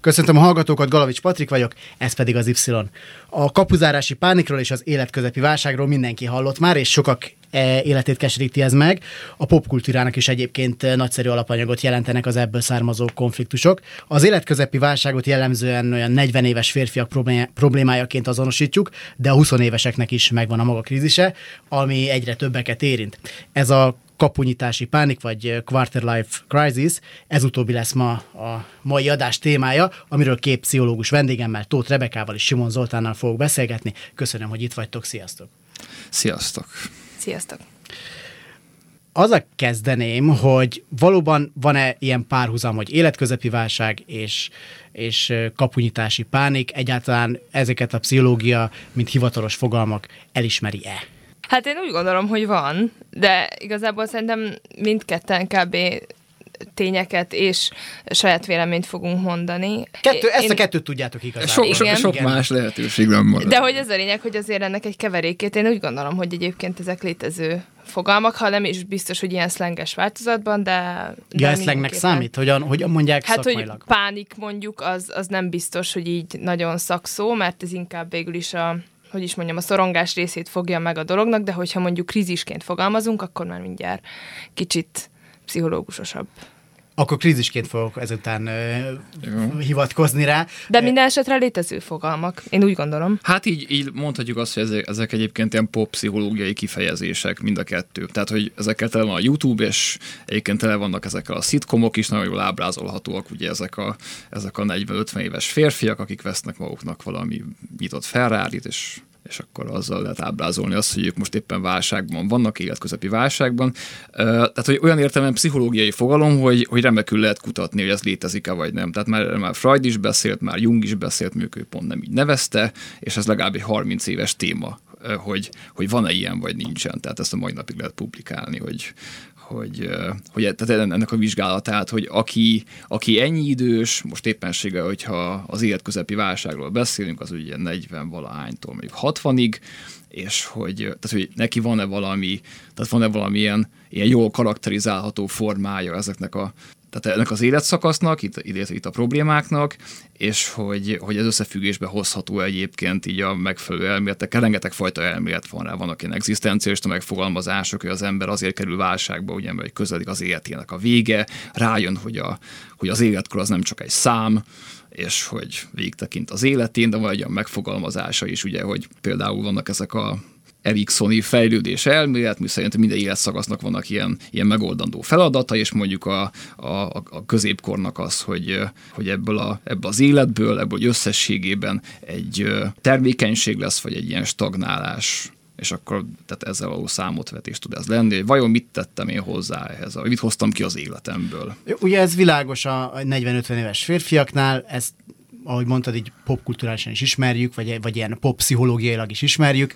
Köszöntöm a hallgatókat, Galavics Patrik vagyok, ez pedig az Y. A kapuzárási pánikról és az életközepi válságról mindenki hallott már, és sokak e, életét keseríti ez meg. A popkultúrának is egyébként nagyszerű alapanyagot jelentenek az ebből származó konfliktusok. Az életközepi válságot jellemzően olyan 40 éves férfiak problémájaként azonosítjuk, de a 20 éveseknek is megvan a maga krízise, ami egyre többeket érint. Ez a kapunyítási pánik, vagy quarter life crisis. Ez utóbbi lesz ma a mai adás témája, amiről két pszichológus vendégemmel, Tóth Rebekával és Simon Zoltánnal fogok beszélgetni. Köszönöm, hogy itt vagytok. Sziasztok! Sziasztok! Sziasztok! a kezdeném, hogy valóban van-e ilyen párhuzam, hogy életközepi válság és, és kapunyítási pánik, egyáltalán ezeket a pszichológia, mint hivatalos fogalmak elismeri-e? Hát én úgy gondolom, hogy van, de igazából szerintem mindketten kb tényeket és saját véleményt fogunk mondani. Kettő, én, ezt a kettőt tudjátok igazán. Sok, sok, sok más lehetőség nem marad. De hogy ez a lényeg, hogy azért ennek egy keverékét, én úgy gondolom, hogy egyébként ezek létező fogalmak, ha nem is biztos, hogy ilyen szlenges változatban, de... Ja, ez szlengnek számít? Hogyan, hogyan mondják Hát, szakmailag? hogy pánik mondjuk, az, az nem biztos, hogy így nagyon szakszó, mert ez inkább végül is a hogy is mondjam, a szorongás részét fogja meg a dolognak, de hogyha mondjuk krízisként fogalmazunk, akkor már mindjárt kicsit pszichológusosabb. Akkor krízisként fogok ezután ö, hivatkozni rá. De minden esetre létező fogalmak, én úgy gondolom. Hát így, így mondhatjuk azt, hogy ezek, ezek egyébként ilyen pop-pszichológiai kifejezések, mind a kettő. Tehát, hogy ezekkel tele van a YouTube, és egyébként tele vannak ezek a szitkomok is, nagyon jól ábrázolhatóak, ugye ezek a, ezek a 40-50 éves férfiak, akik vesznek maguknak valami nyitott ferrari és és akkor azzal lehet ábrázolni azt, hogy ők most éppen válságban vannak, életközepi válságban. Tehát, hogy olyan értelemben pszichológiai fogalom, hogy, hogy remekül lehet kutatni, hogy ez létezik-e vagy nem. Tehát már, már Freud is beszélt, már Jung is beszélt, még ő pont nem így nevezte, és ez legalább egy 30 éves téma hogy, hogy van-e ilyen, vagy nincsen. Tehát ezt a mai napig lehet publikálni, hogy, hogy, hogy tehát ennek a vizsgálatát, hogy aki, aki ennyi idős, most éppenséggel, hogyha az életközepi válságról beszélünk, az ugye 40 valahánytól mondjuk 60-ig, és hogy, tehát, hogy neki van-e valami, tehát van-e valamilyen ilyen jól karakterizálható formája ezeknek a tehát ennek az életszakasznak, itt, itt, itt a problémáknak, és hogy, hogy ez összefüggésbe hozható egyébként így a megfelelő elméletekkel. Rengeteg fajta elmélet van rá, vannak ilyen egzisztenciális megfogalmazások, hogy az ember azért kerül válságba, ugye, mert közeledik az életének a vége, rájön, hogy, a, hogy az életkor az nem csak egy szám, és hogy végtekint az életén, de van egy olyan megfogalmazása is, ugye, hogy például vannak ezek a Eriksoni fejlődés elmélet, mi szerint minden életszakasznak vannak ilyen, ilyen megoldandó feladata, és mondjuk a, a, a középkornak az, hogy, hogy ebből, a, ebből az életből, ebből összességében egy termékenység lesz, vagy egy ilyen stagnálás és akkor tehát ezzel való számotvetés tud ez lenni, hogy vajon mit tettem én hozzá ehhez, vagy mit hoztam ki az életemből. Ugye ez világos a 40-50 éves férfiaknál, ezt ahogy mondtad, így popkulturálisan is ismerjük, vagy, vagy ilyen pop-pszichológiailag is ismerjük,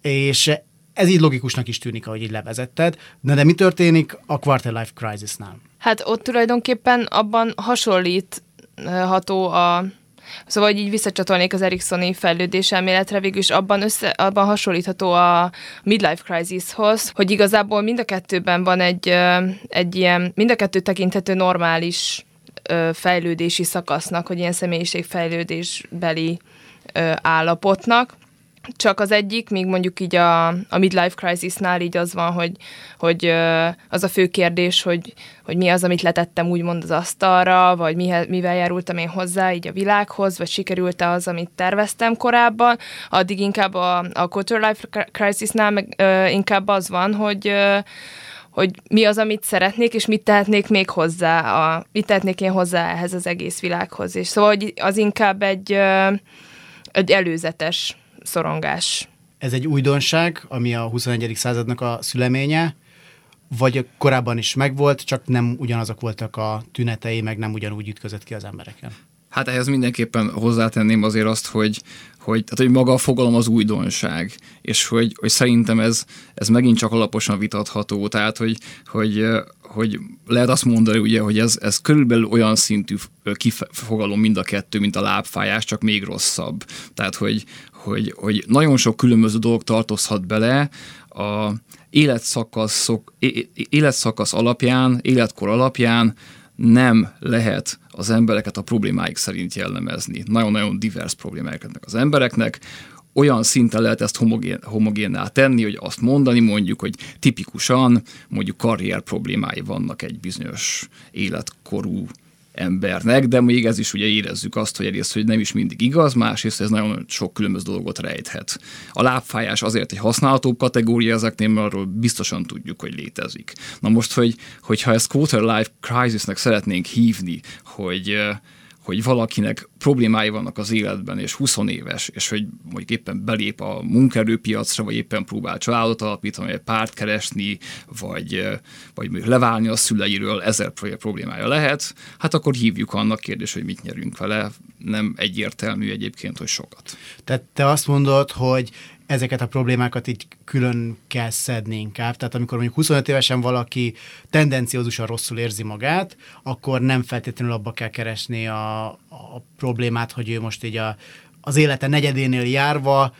és ez így logikusnak is tűnik, ahogy így levezetted. De, de mi történik a Quarter Life Crisis-nál? Hát ott tulajdonképpen abban hasonlítható a Szóval, hogy így visszacsatolnék az Eriksoni fejlődés elméletre, végül is abban, össze, abban hasonlítható a midlife crisishoz, hogy igazából mind a kettőben van egy, egy ilyen, mind a kettő tekinthető normális fejlődési szakasznak, hogy ilyen személyiségfejlődésbeli állapotnak. Csak az egyik, még mondjuk így a, a midlife crisisnál így az van, hogy, hogy az a fő kérdés, hogy, hogy mi az, amit letettem úgymond az asztalra, vagy mihez, mivel járultam én hozzá így a világhoz, vagy sikerült-e az, amit terveztem korábban. Addig inkább a, a quarter life crisisnál meg ö, inkább az van, hogy ö, hogy mi az, amit szeretnék, és mit tehetnék még hozzá, a, mit tehetnék én hozzá ehhez az egész világhoz. És szóval hogy az inkább egy, egy előzetes szorongás. Ez egy újdonság, ami a 21. századnak a szüleménye, vagy korábban is megvolt, csak nem ugyanazok voltak a tünetei, meg nem ugyanúgy ütközött ki az embereken? Hát ehhez mindenképpen hozzátenném azért azt, hogy, hogy, tehát, hogy maga a fogalom az újdonság, és hogy, hogy szerintem ez, ez megint csak alaposan vitatható, tehát hogy, hogy, hogy lehet azt mondani, ugye, hogy ez, ez körülbelül olyan szintű kifogalom mind a kettő, mint a lábfájás, csak még rosszabb. Tehát, hogy, hogy, hogy nagyon sok különböző dolog tartozhat bele a életszakaszok, életszakasz alapján, életkor alapján nem lehet az embereket a problémáik szerint jellemezni. Nagyon-nagyon divers problémáik az embereknek, olyan szinten lehet ezt homogén, homogénná tenni, hogy azt mondani mondjuk, hogy tipikusan mondjuk karrier problémái vannak egy bizonyos életkorú embernek, de még ez is ugye érezzük azt, hogy egyrészt, hogy nem is mindig igaz, másrészt ez nagyon sok különböző dolgot rejthet. A lábfájás azért egy használhatóbb kategória ezeknél, mert arról biztosan tudjuk, hogy létezik. Na most, hogy, hogyha ezt quarter life crisisnek szeretnénk hívni, hogy hogy valakinek problémái vannak az életben, és 20 éves, és hogy mondjuk éppen belép a munkerőpiacra, vagy éppen próbál családot alapítani, vagy párt keresni, vagy, vagy leválni a szüleiről, ezer problémája lehet, hát akkor hívjuk annak kérdés, hogy mit nyerünk vele. Nem egyértelmű egyébként, hogy sokat. Tehát te azt mondod, hogy ezeket a problémákat így külön kell szedni inkább. Tehát amikor mondjuk 25 évesen valaki tendenciózusan rosszul érzi magát, akkor nem feltétlenül abba kell keresni a, a problémát, hogy ő most így a, az élete negyedénél járva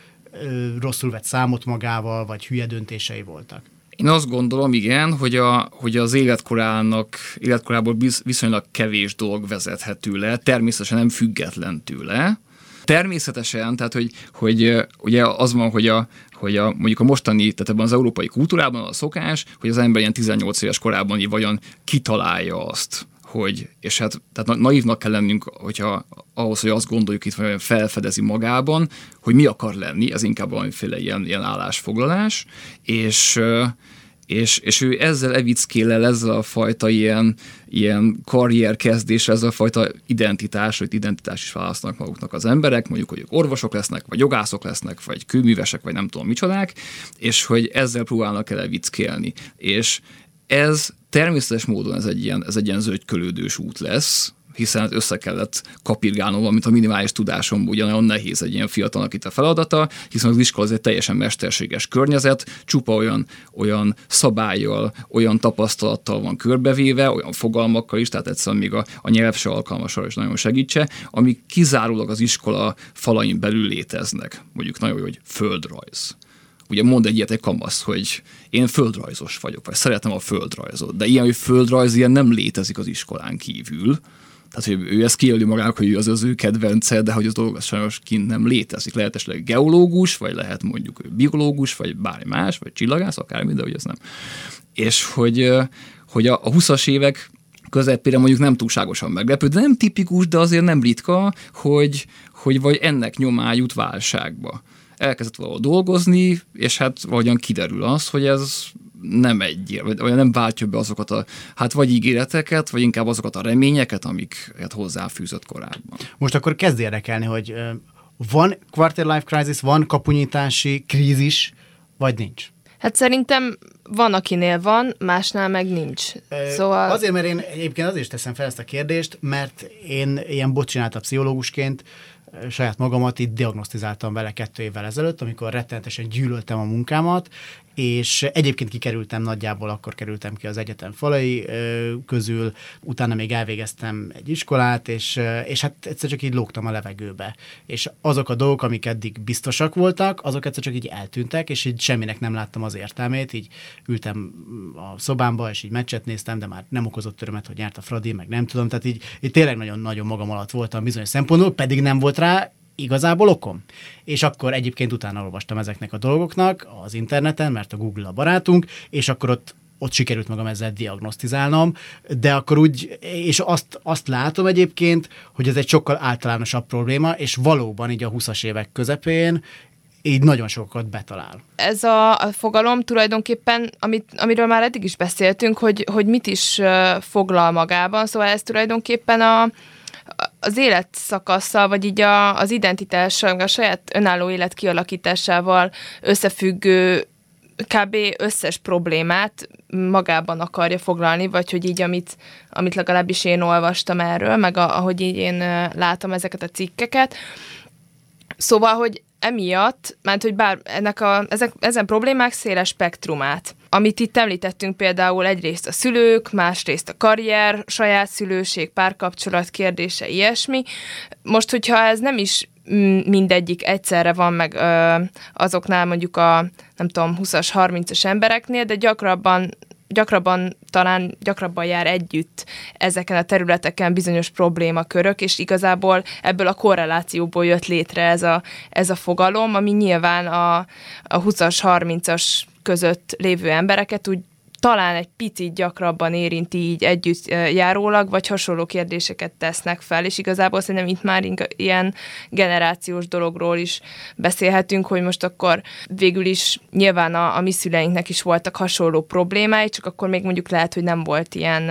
rosszul vett számot magával, vagy hülye döntései voltak. Én azt gondolom, igen, hogy, a, hogy az életkorának, életkorából viszonylag kevés dolog vezethető le, természetesen nem független tőle, Természetesen, tehát hogy, hogy ugye az van, hogy a, hogy a, mondjuk a mostani, tehát ebben az európai kultúrában a szokás, hogy az ember ilyen 18 éves korában így vajon kitalálja azt, hogy, és hát tehát naívnak kell lennünk, hogyha ahhoz, hogy azt gondoljuk itt, hogy felfedezi magában, hogy mi akar lenni, ez inkább valamiféle ilyen, ilyen állásfoglalás, és, és, és ő ezzel evickélel, ezzel a fajta ilyen, ilyen karrierkezdés, ezzel a fajta identitás, hogy identitás is választanak maguknak az emberek, mondjuk, hogy ők orvosok lesznek, vagy jogászok lesznek, vagy kőművesek, vagy nem tudom micsodák, és hogy ezzel próbálnak el evickélni. És ez természetes módon ez egy ilyen, ez egy ilyen zögykölődős út lesz, hiszen össze kellett kapirgálnom, amit a minimális tudásom ugye nagyon nehéz egy ilyen fiatalnak itt a feladata, hiszen az iskola az egy teljesen mesterséges környezet, csupa olyan, olyan szabályjal, olyan tapasztalattal van körbevéve, olyan fogalmakkal is, tehát egyszerűen még a, a nyelv se alkalmas arra is nagyon segítse, amik kizárólag az iskola falain belül léteznek. Mondjuk nagyon jó, hogy földrajz ugye mond egy ilyet egy kamasz, hogy én földrajzos vagyok, vagy szeretem a földrajzot, de ilyen, hogy földrajz ilyen nem létezik az iskolán kívül, tehát, hogy ő ezt kijelöli magának, hogy az az ő kedvence, de hogy az dolog az sajnos kint nem létezik. Lehet esetleg geológus, vagy lehet mondjuk biológus, vagy bármi más, vagy csillagász, akármi, de hogy ez nem. És hogy, hogy a, a 20-as évek közepére mondjuk nem túlságosan meglepő, de nem tipikus, de azért nem ritka, hogy, hogy vagy ennek nyomá jut válságba. Elkezdett valahol dolgozni, és hát valahogyan kiderül az, hogy ez nem egy, vagy nem váltja be azokat a, hát vagy ígéreteket, vagy inkább azokat a reményeket, amiket hozzáfűzött korábban. Most akkor kezd érdekelni, hogy van quarter life crisis, van kapunyítási krízis, vagy nincs? Hát szerintem van, akinél van, másnál meg nincs. Szóval... Azért, mert én egyébként azért teszem fel ezt a kérdést, mert én ilyen bocsinálta pszichológusként saját magamat itt diagnosztizáltam vele kettő évvel ezelőtt, amikor rettenetesen gyűlöltem a munkámat, és egyébként kikerültem nagyjából, akkor kerültem ki az egyetem falai közül, utána még elvégeztem egy iskolát, és, és hát egyszer csak így lógtam a levegőbe. És azok a dolgok, amik eddig biztosak voltak, azok egyszer csak így eltűntek, és így semminek nem láttam az értelmét, így ültem a szobámba, és így meccset néztem, de már nem okozott örömet, hogy nyert a Fradi, meg nem tudom, tehát így, így tényleg nagyon-nagyon magam alatt voltam bizonyos szempontból, pedig nem volt rá igazából okom. És akkor egyébként utána olvastam ezeknek a dolgoknak az interneten, mert a Google a barátunk, és akkor ott ott sikerült magam ezzel diagnosztizálnom, de akkor úgy, és azt, azt látom egyébként, hogy ez egy sokkal általánosabb probléma, és valóban így a 20-as évek közepén így nagyon sokat betalál. Ez a, a fogalom tulajdonképpen, amit, amiről már eddig is beszéltünk, hogy, hogy mit is foglal magában, szóval ez tulajdonképpen a, az életszakasszal, vagy így a, az identitással, a saját önálló élet kialakításával összefüggő kb. összes problémát magában akarja foglalni, vagy hogy így, amit, amit legalábbis én olvastam erről, meg a, ahogy így én látom ezeket a cikkeket. Szóval, hogy emiatt, mert hogy bár ennek a, ezek, ezen problémák széles spektrumát. Amit itt említettünk például egyrészt a szülők, másrészt a karrier, saját szülőség, párkapcsolat kérdése, ilyesmi. Most, hogyha ez nem is mindegyik egyszerre van meg ö, azoknál mondjuk a nem tudom, 20-as, 30-as embereknél, de gyakrabban gyakrabban talán gyakrabban jár együtt ezeken a területeken bizonyos problémakörök, és igazából ebből a korrelációból jött létre ez a, ez a fogalom, ami nyilván a, a 20-as, 30-as között lévő embereket úgy talán egy picit gyakrabban érinti így együtt járólag, vagy hasonló kérdéseket tesznek fel, és igazából szerintem itt már ilyen generációs dologról is beszélhetünk, hogy most akkor végül is nyilván a, a mi szüleinknek is voltak hasonló problémái, csak akkor még mondjuk lehet, hogy nem volt ilyen,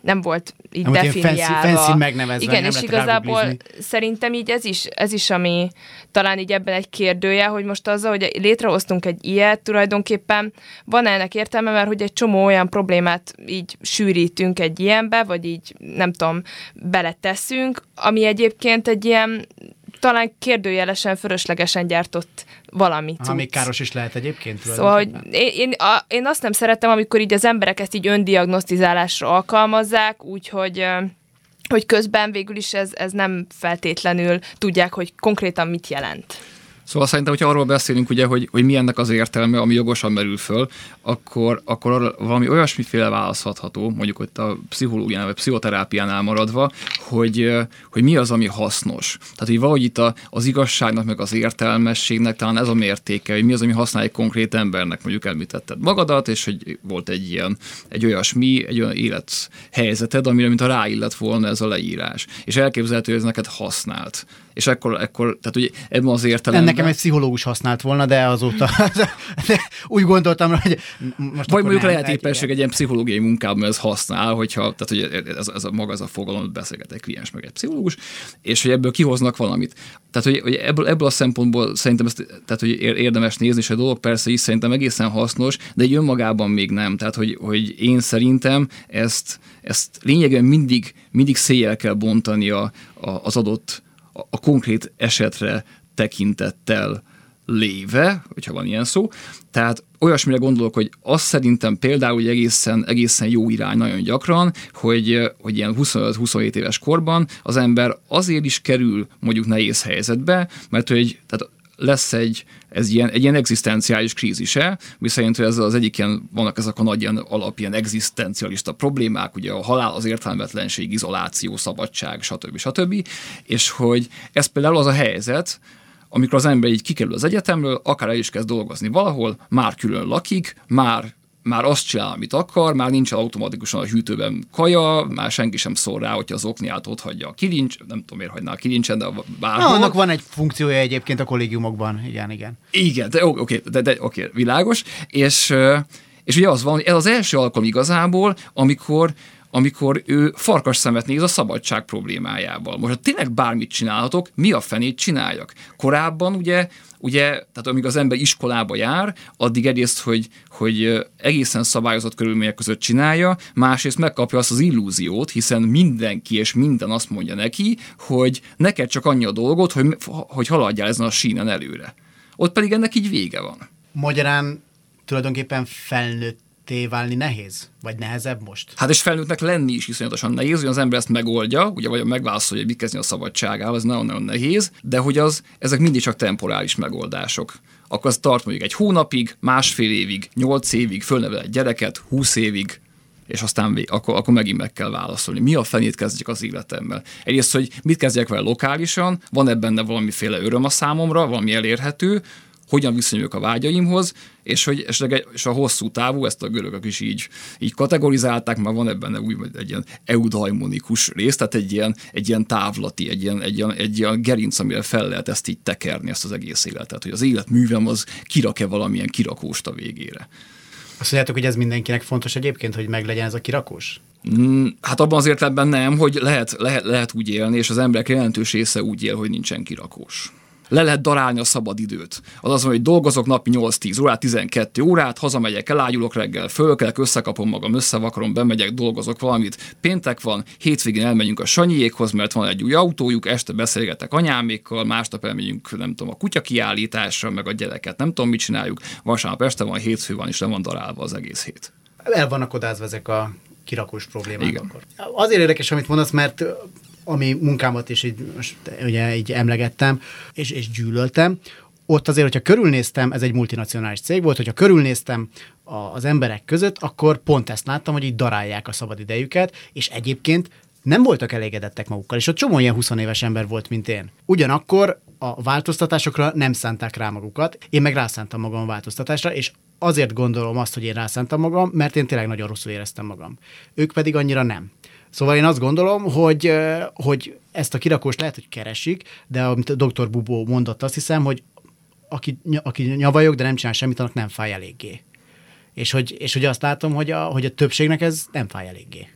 nem volt így nem definiálva. Fancy, fancy megnevezve, Igen, és igazából szerintem így ez is, ez is, ami talán így ebben egy kérdője, hogy most azzal, hogy létrehoztunk egy ilyet, tulajdonképpen van ennek értelme, mert hogy egy csomó olyan problémát így sűrítünk egy ilyenbe, vagy így nem tudom, beleteszünk, ami egyébként egy ilyen talán kérdőjelesen, fölöslegesen gyártott valami. Ha még káros is lehet egyébként. Szóval, hogy én, én, a, én azt nem szeretem, amikor így az emberek ezt így öndiagnosztizálásra alkalmazzák, úgyhogy hogy közben végül is ez, ez nem feltétlenül tudják, hogy konkrétan mit jelent. Szóval szerintem, hogyha arról beszélünk, ugye, hogy, hogy mi ennek az értelme, ami jogosan merül föl, akkor, akkor valami olyasmiféle választható, mondjuk ott a pszichológiánál vagy pszichoterápiánál maradva, hogy, hogy mi az, ami hasznos. Tehát, hogy valahogy itt a, az igazságnak, meg az értelmességnek talán ez a mértéke, hogy mi az, ami használ egy konkrét embernek, mondjuk említetted magadat, és hogy volt egy ilyen, egy olyasmi, egy olyan élethelyzeted, amire, mint a ráillet volna ez a leírás. És elképzelhető, hogy ez neked használt és akkor, akkor tehát ugye ebben az értelemben... Nekem egy pszichológus használt volna, de azóta de úgy gondoltam, hogy most Vagy mondjuk lehet éppenség egy ilyen pszichológiai munkában ez használ, hogyha, tehát hogy ez, ez a maga ez a fogalom, beszélget egy kliens meg egy pszichológus, és hogy ebből kihoznak valamit. Tehát, hogy, hogy ebből, ebből a szempontból szerintem ezt, tehát, hogy érdemes nézni, és a dolog persze is szerintem egészen hasznos, de egy önmagában még nem. Tehát, hogy, hogy én szerintem ezt, ezt lényegében mindig, mindig széjjel kell bontani a, a, az adott a konkrét esetre tekintettel léve, hogyha van ilyen szó. Tehát olyasmire gondolok, hogy azt szerintem például hogy egészen, egészen jó irány nagyon gyakran, hogy, hogy ilyen 25-27 éves korban az ember azért is kerül mondjuk nehéz helyzetbe, mert hogy tehát lesz egy, ez ilyen, egy ilyen egzisztenciális krízise, viszont ez az egyik ilyen, vannak ezek a nagy ilyen alap, ilyen egzisztencialista problémák, ugye a halál, az értelmetlenség, izoláció, szabadság, stb. stb. És hogy ez például az a helyzet, amikor az ember így kikerül az egyetemről, akár el is kezd dolgozni valahol, már külön lakik, már már azt csinál, amit akar, már nincs automatikusan a hűtőben kaja, már senki sem szól rá, hogyha az okniát ott hagyja a kilincs, nem tudom miért hagyná a kilincsen, de bárhol. Na, annak van egy funkciója egyébként a kollégiumokban, igen, igen. Igen, de oké, okay, de, de okay, világos, és, és ugye az van, hogy ez az első alkalom igazából, amikor amikor ő farkas szemet néz a szabadság problémájával. Most ha tényleg bármit csinálhatok, mi a fenét csináljak? Korábban ugye ugye, tehát amíg az ember iskolába jár, addig egyrészt, hogy, hogy egészen szabályozott körülmények között csinálja, másrészt megkapja azt az illúziót, hiszen mindenki és minden azt mondja neki, hogy neked csak annyi a dolgot, hogy, hogy haladjál ezen a sínen előre. Ott pedig ennek így vége van. Magyarán tulajdonképpen felnőtt válni nehéz? Vagy nehezebb most? Hát és felnőttnek lenni is iszonyatosan nehéz, hogy az ember ezt megoldja, ugye vagy megválaszolja, hogy mit kezdni a szabadságával, ez nagyon-nagyon nehéz, de hogy az, ezek mindig csak temporális megoldások. Akkor az tart mondjuk egy hónapig, másfél évig, nyolc évig, fölnevel egy gyereket, húsz évig, és aztán akkor, akkor megint meg kell válaszolni. Mi a fenét kezdjek az életemmel? Egyrészt, hogy mit kezdjek vele lokálisan, van ebben benne valamiféle öröm a számomra, valami elérhető, hogyan viszonyulok a vágyaimhoz, és hogy esetleg és a hosszú távú, ezt a görögök is így, így kategorizálták, mert van ebben úgy, egy ilyen eudaimonikus rész, tehát egy ilyen, egy ilyen távlati, egy ilyen, egy, ilyen, egy ilyen gerinc, amire fel lehet ezt így tekerni, ezt az egész életet, hogy az életművem az kirak-e valamilyen kirakóst a végére. Azt mondjátok, hogy ez mindenkinek fontos egyébként, hogy meglegyen ez a kirakós? Mm, hát abban az értelemben nem, hogy lehet, lehet, lehet úgy élni, és az emberek jelentős része úgy él, hogy nincsen kirakós. Le lehet darálni a szabad időt. Az az, hogy dolgozok napi 8-10 órát, 12 órát, hazamegyek, elágyulok reggel, fölkelek, összekapom magam, összevakarom, bemegyek, dolgozok valamit. Péntek van, hétvégén elmegyünk a Sanyiékhoz, mert van egy új autójuk, este beszélgetek anyámékkal, másnap elmegyünk, nem tudom, a kutya kiállításra, meg a gyereket, nem tudom, mit csináljuk. Vasárnap este van, hétfő van, és le van darálva az egész hét. El vannak odázva ezek a kirakós problémák Igen. akkor. Azért érdekes, amit mondasz, mert ami munkámat is így, most, ugye, így emlegettem, és, és gyűlöltem, ott azért, hogyha körülnéztem, ez egy multinacionális cég volt, hogyha körülnéztem a, az emberek között, akkor pont ezt láttam, hogy így darálják a szabadidejüket, és egyébként nem voltak elégedettek magukkal, és ott csomó ilyen 20 éves ember volt, mint én. Ugyanakkor a változtatásokra nem szánták rá magukat, én meg rászántam magam a változtatásra, és azért gondolom azt, hogy én rászántam magam, mert én tényleg nagyon rosszul éreztem magam. Ők pedig annyira nem. Szóval én azt gondolom, hogy, hogy ezt a kirakóst lehet, hogy keresik, de amit a dr. Bubó mondott, azt hiszem, hogy aki, aki nyavajog, de nem csinál semmit, annak nem fáj eléggé. És hogy, és hogy azt látom, hogy a, hogy a többségnek ez nem fáj eléggé.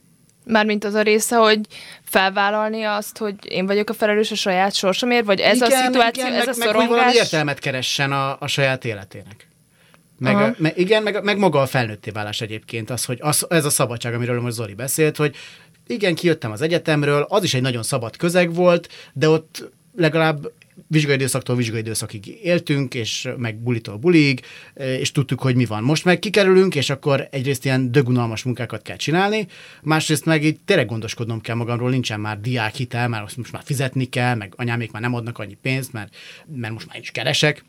Mármint az a része, hogy felvállalni azt, hogy én vagyok a felelős a saját sorsomért, vagy ez a szituáció, igen, ez meg, a meg, hogy valami szorongás. értelmet keressen a, a saját életének. Meg, Aha. meg, igen, meg, meg maga a felnőtté válás egyébként, az, hogy az, ez a szabadság, amiről most Zoli beszélt, hogy igen, kijöttem az egyetemről, az is egy nagyon szabad közeg volt, de ott legalább vizsgai időszaktól vizsgai időszakig éltünk, és meg bulitól bulig, és tudtuk, hogy mi van. Most meg kikerülünk, és akkor egyrészt ilyen dögunalmas munkákat kell csinálni, másrészt meg így tényleg gondoskodnom kell magamról, nincsen már diákhitel, már most már fizetni kell, meg anyámék már nem adnak annyi pénzt, mert, mert most már is keresek.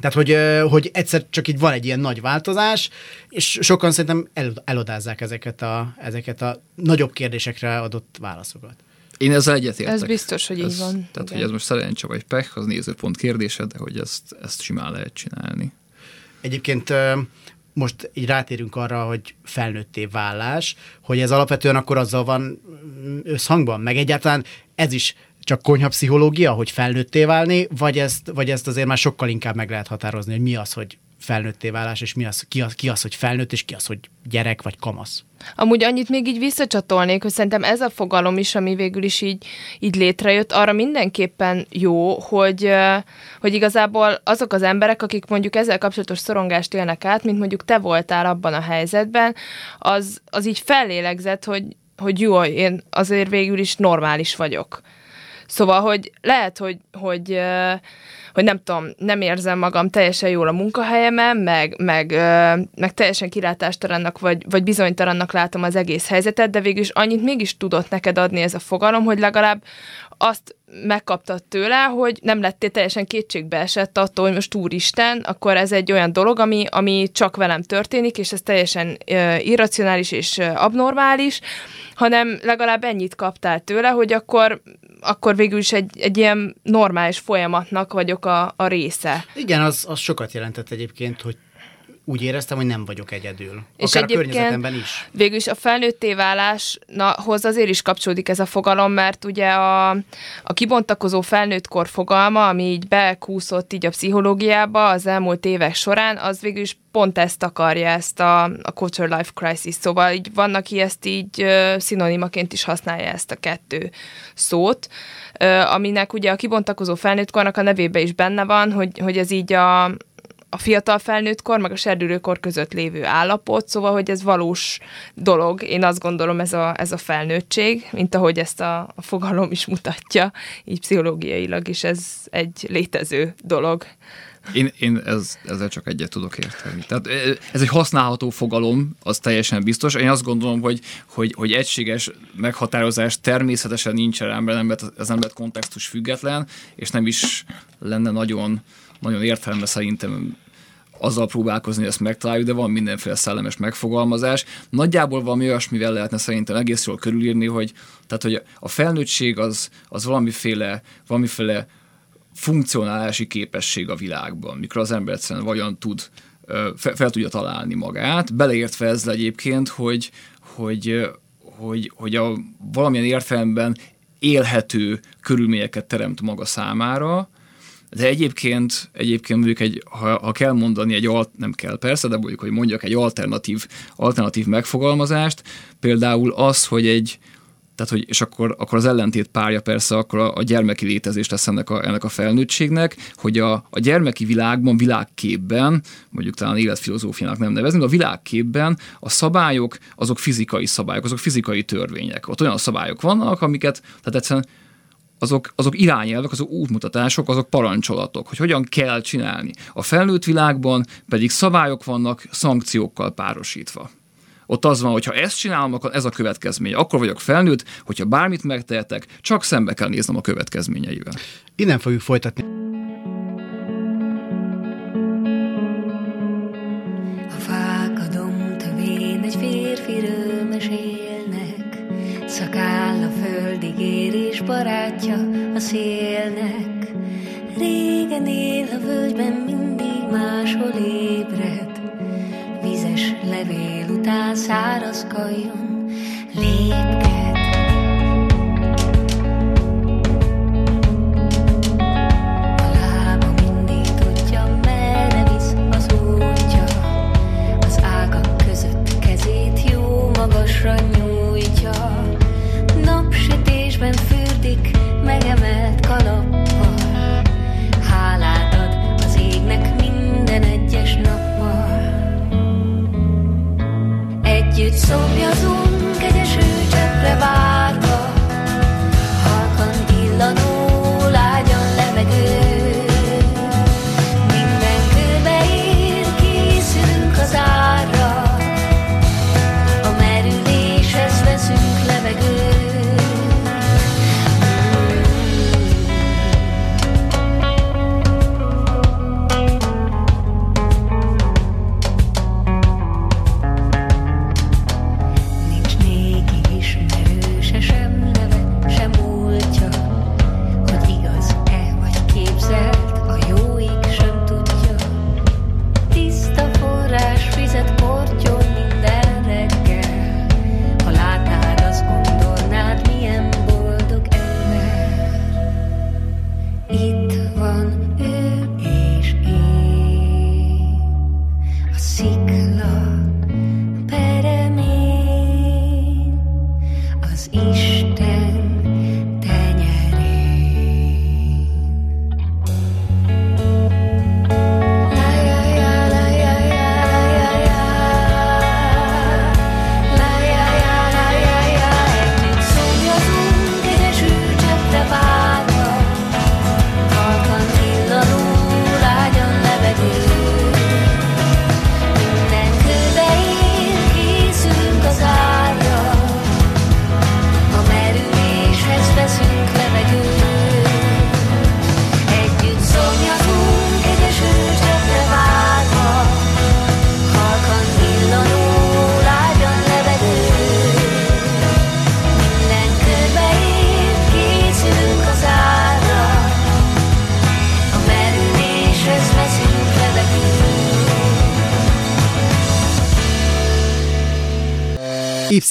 Tehát, hogy, hogy egyszer csak így van egy ilyen nagy változás, és sokan szerintem el, elodázzák ezeket a, ezeket a nagyobb kérdésekre adott válaszokat. Én ezzel egyetértek. Ez biztos, hogy így ez, van. Tehát, Igen. hogy ez most szerencse vagy pech, az nézőpont kérdése, de hogy ezt, ezt simán lehet csinálni. Egyébként most így rátérünk arra, hogy felnőtté válás, hogy ez alapvetően akkor azzal van mm, összhangban, meg egyáltalán ez is csak konyha pszichológia, hogy felnőtté válni, vagy ezt, vagy ezt azért már sokkal inkább meg lehet határozni, hogy mi az, hogy felnőtté válás, és mi az, ki, az, ki az, hogy felnőtt, és ki az, hogy gyerek vagy kamasz. Amúgy annyit még így visszacsatolnék, hogy szerintem ez a fogalom is, ami végül is így, így létrejött, arra mindenképpen jó, hogy, hogy igazából azok az emberek, akik mondjuk ezzel kapcsolatos szorongást élnek át, mint mondjuk te voltál abban a helyzetben, az, az így fellélegzett, hogy, hogy jó, én azért végül is normális vagyok. Szóval, hogy lehet, hogy, hogy, hogy nem tudom, nem érzem magam teljesen jól a munkahelyemen, meg, meg, meg teljesen kilátástalannak, vagy, vagy bizonytalannak látom az egész helyzetet, de végül is annyit mégis tudott neked adni ez a fogalom, hogy legalább azt megkaptad tőle, hogy nem lettél teljesen kétségbe esett attól, hogy most úristen, akkor ez egy olyan dolog, ami, ami csak velem történik, és ez teljesen ö, irracionális és ö, abnormális, hanem legalább ennyit kaptál tőle, hogy akkor, akkor végül is egy, egy ilyen normális folyamatnak vagyok a, a része. Igen, az, az sokat jelentett egyébként, hogy úgy éreztem, hogy nem vagyok egyedül. És Akár a egyébként környezetemben is. Végül is a felnőtté váláshoz azért is kapcsolódik ez a fogalom, mert ugye a, a kibontakozó felnőttkor fogalma, ami így bekúszott így a pszichológiába az elmúlt évek során, az végül is pont ezt akarja, ezt a, a quarter life crisis. Szóval így van, aki ezt így ö, szinonimaként is használja ezt a kettő szót, ö, aminek ugye a kibontakozó felnőttkornak a nevébe is benne van, hogy, hogy ez így a, a fiatal felnőttkor, meg a serdülőkor között lévő állapot, szóval, hogy ez valós dolog. Én azt gondolom, ez a, ez a felnőttség, mint ahogy ezt a, a fogalom is mutatja, így pszichológiailag is ez egy létező dolog. Én, én ez, ezzel csak egyet tudok érteni. Tehát ö, ez egy használható fogalom, az teljesen biztos. Én azt gondolom, hogy, hogy, hogy egységes meghatározás természetesen nincsen rá, mert nem lett, ez kontextus független, és nem is lenne nagyon, nagyon értelme szerintem azzal próbálkozni, hogy ezt megtaláljuk, de van mindenféle szellemes megfogalmazás. Nagyjából valami olyasmivel lehetne szerintem egész jól körülírni, hogy, tehát, hogy a felnőttség az, az valamiféle, valamiféle funkcionálási képesség a világban, mikor az ember egyszerűen vagyon tud, fel, fel tudja találni magát, beleértve ezzel egyébként, hogy, hogy, hogy, hogy a valamilyen értelemben élhető körülményeket teremt maga számára, de egyébként, egyébként mondjuk egy, ha, ha kell mondani egy, alt, nem kell persze, de mondjuk, hogy mondjak egy alternatív, alternatív megfogalmazást, például az, hogy egy, tehát, hogy, és akkor, akkor az ellentét párja persze akkor a, a gyermeki létezés lesz ennek a, ennek a felnőttségnek, hogy a, a gyermeki világban, világképben, mondjuk talán életfilozófiának nem nevezünk, a világképben a szabályok, azok fizikai szabályok, azok fizikai törvények. Ott olyan szabályok vannak, amiket, tehát egyszerűen azok, azok irányelvek, azok útmutatások, azok parancsolatok, hogy hogyan kell csinálni. A felnőtt világban pedig szabályok vannak szankciókkal párosítva. Ott az van, hogy ha ezt csinálom, akkor ez a következmény. Akkor vagyok felnőtt, hogyha bármit megtehetek, csak szembe kell néznem a következményeivel. Innen fogjuk folytatni. A fák a domb tövén egy férfiről mesélnek, szakáll a földig ér és barátja a szélnek. Régen él a völgyben, mindig máshol ébred, vizes levél után száraz kajon lépked. Együtt szomjazunk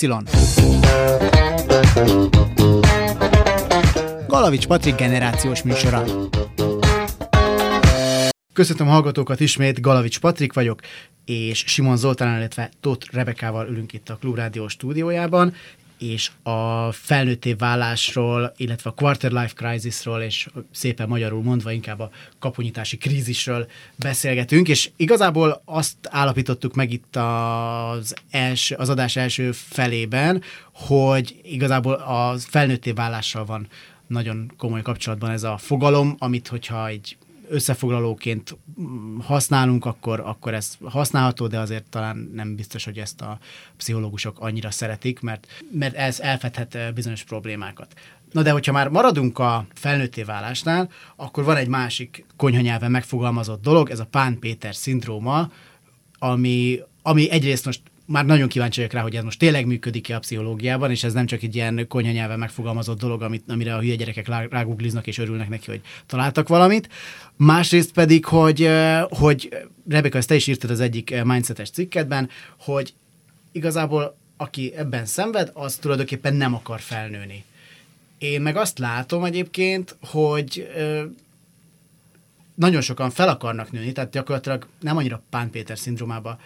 Y. Galavics Patrik generációs műsora. Köszöntöm a hallgatókat ismét, Galavics Patrik vagyok, és Simon Zoltán, illetve Tóth Rebekával ülünk itt a Klubrádió stúdiójában, és a felnőtté válásról, illetve a quarter life crisisról, és szépen magyarul mondva inkább a kapunyítási krízisről beszélgetünk, és igazából azt állapítottuk meg itt az, első, az adás első felében, hogy igazából a felnőtté válással van nagyon komoly kapcsolatban ez a fogalom, amit hogyha egy összefoglalóként mm, használunk, akkor, akkor ez használható, de azért talán nem biztos, hogy ezt a pszichológusok annyira szeretik, mert, mert ez elfedhet eh, bizonyos problémákat. Na de hogyha már maradunk a felnőtté válásnál, akkor van egy másik konyhanyelven megfogalmazott dolog, ez a Pán Péter szindróma, ami, ami egyrészt most már nagyon kíváncsi vagyok rá, hogy ez most tényleg működik-e a pszichológiában, és ez nem csak egy ilyen konyhanyelven megfogalmazott dolog, amit, amire a hülye gyerekek rá- rágugliznak és örülnek neki, hogy találtak valamit. Másrészt pedig, hogy, hogy Rebeka, ezt te is írtad az egyik mindsetes cikkedben, hogy igazából aki ebben szenved, az tulajdonképpen nem akar felnőni. Én meg azt látom egyébként, hogy nagyon sokan fel akarnak nőni, tehát gyakorlatilag nem annyira Pán Péter szindrómába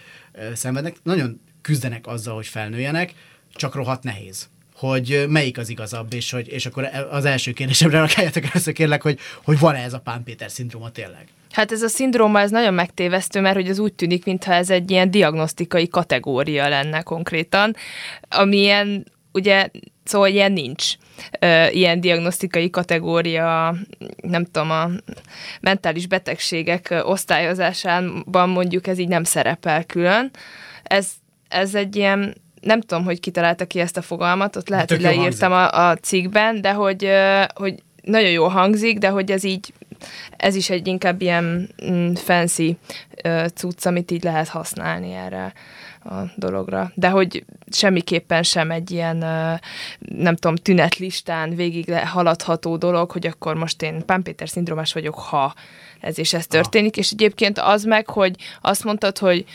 szenvednek, nagyon küzdenek azzal, hogy felnőjenek, csak rohadt nehéz. hogy melyik az igazabb, és, hogy, és akkor az első kérdésemre reagáljatok először kérlek, hogy, hogy van-e ez a Pán Péter szindróma tényleg? Hát ez a szindróma, ez nagyon megtévesztő, mert hogy az úgy tűnik, mintha ez egy ilyen diagnosztikai kategória lenne konkrétan, amilyen ugye, szóval ilyen nincs. Ilyen diagnosztikai kategória, nem tudom, a mentális betegségek osztályozásában mondjuk ez így nem szerepel külön. Ez, ez egy ilyen, nem tudom, hogy kitalálta ki ezt a fogalmat, ott lehet, Tök hogy leírtam a, a cikkben, de hogy, hogy nagyon jól hangzik, de hogy ez így ez is egy inkább ilyen mm, fancy cucc, amit így lehet használni erre a dologra. De hogy semmiképpen sem egy ilyen, nem tudom, tünetlistán végig haladható dolog, hogy akkor most én Pán Péter szindrómás vagyok, ha ez és ez történik. És egyébként az meg, hogy azt mondtad, hogy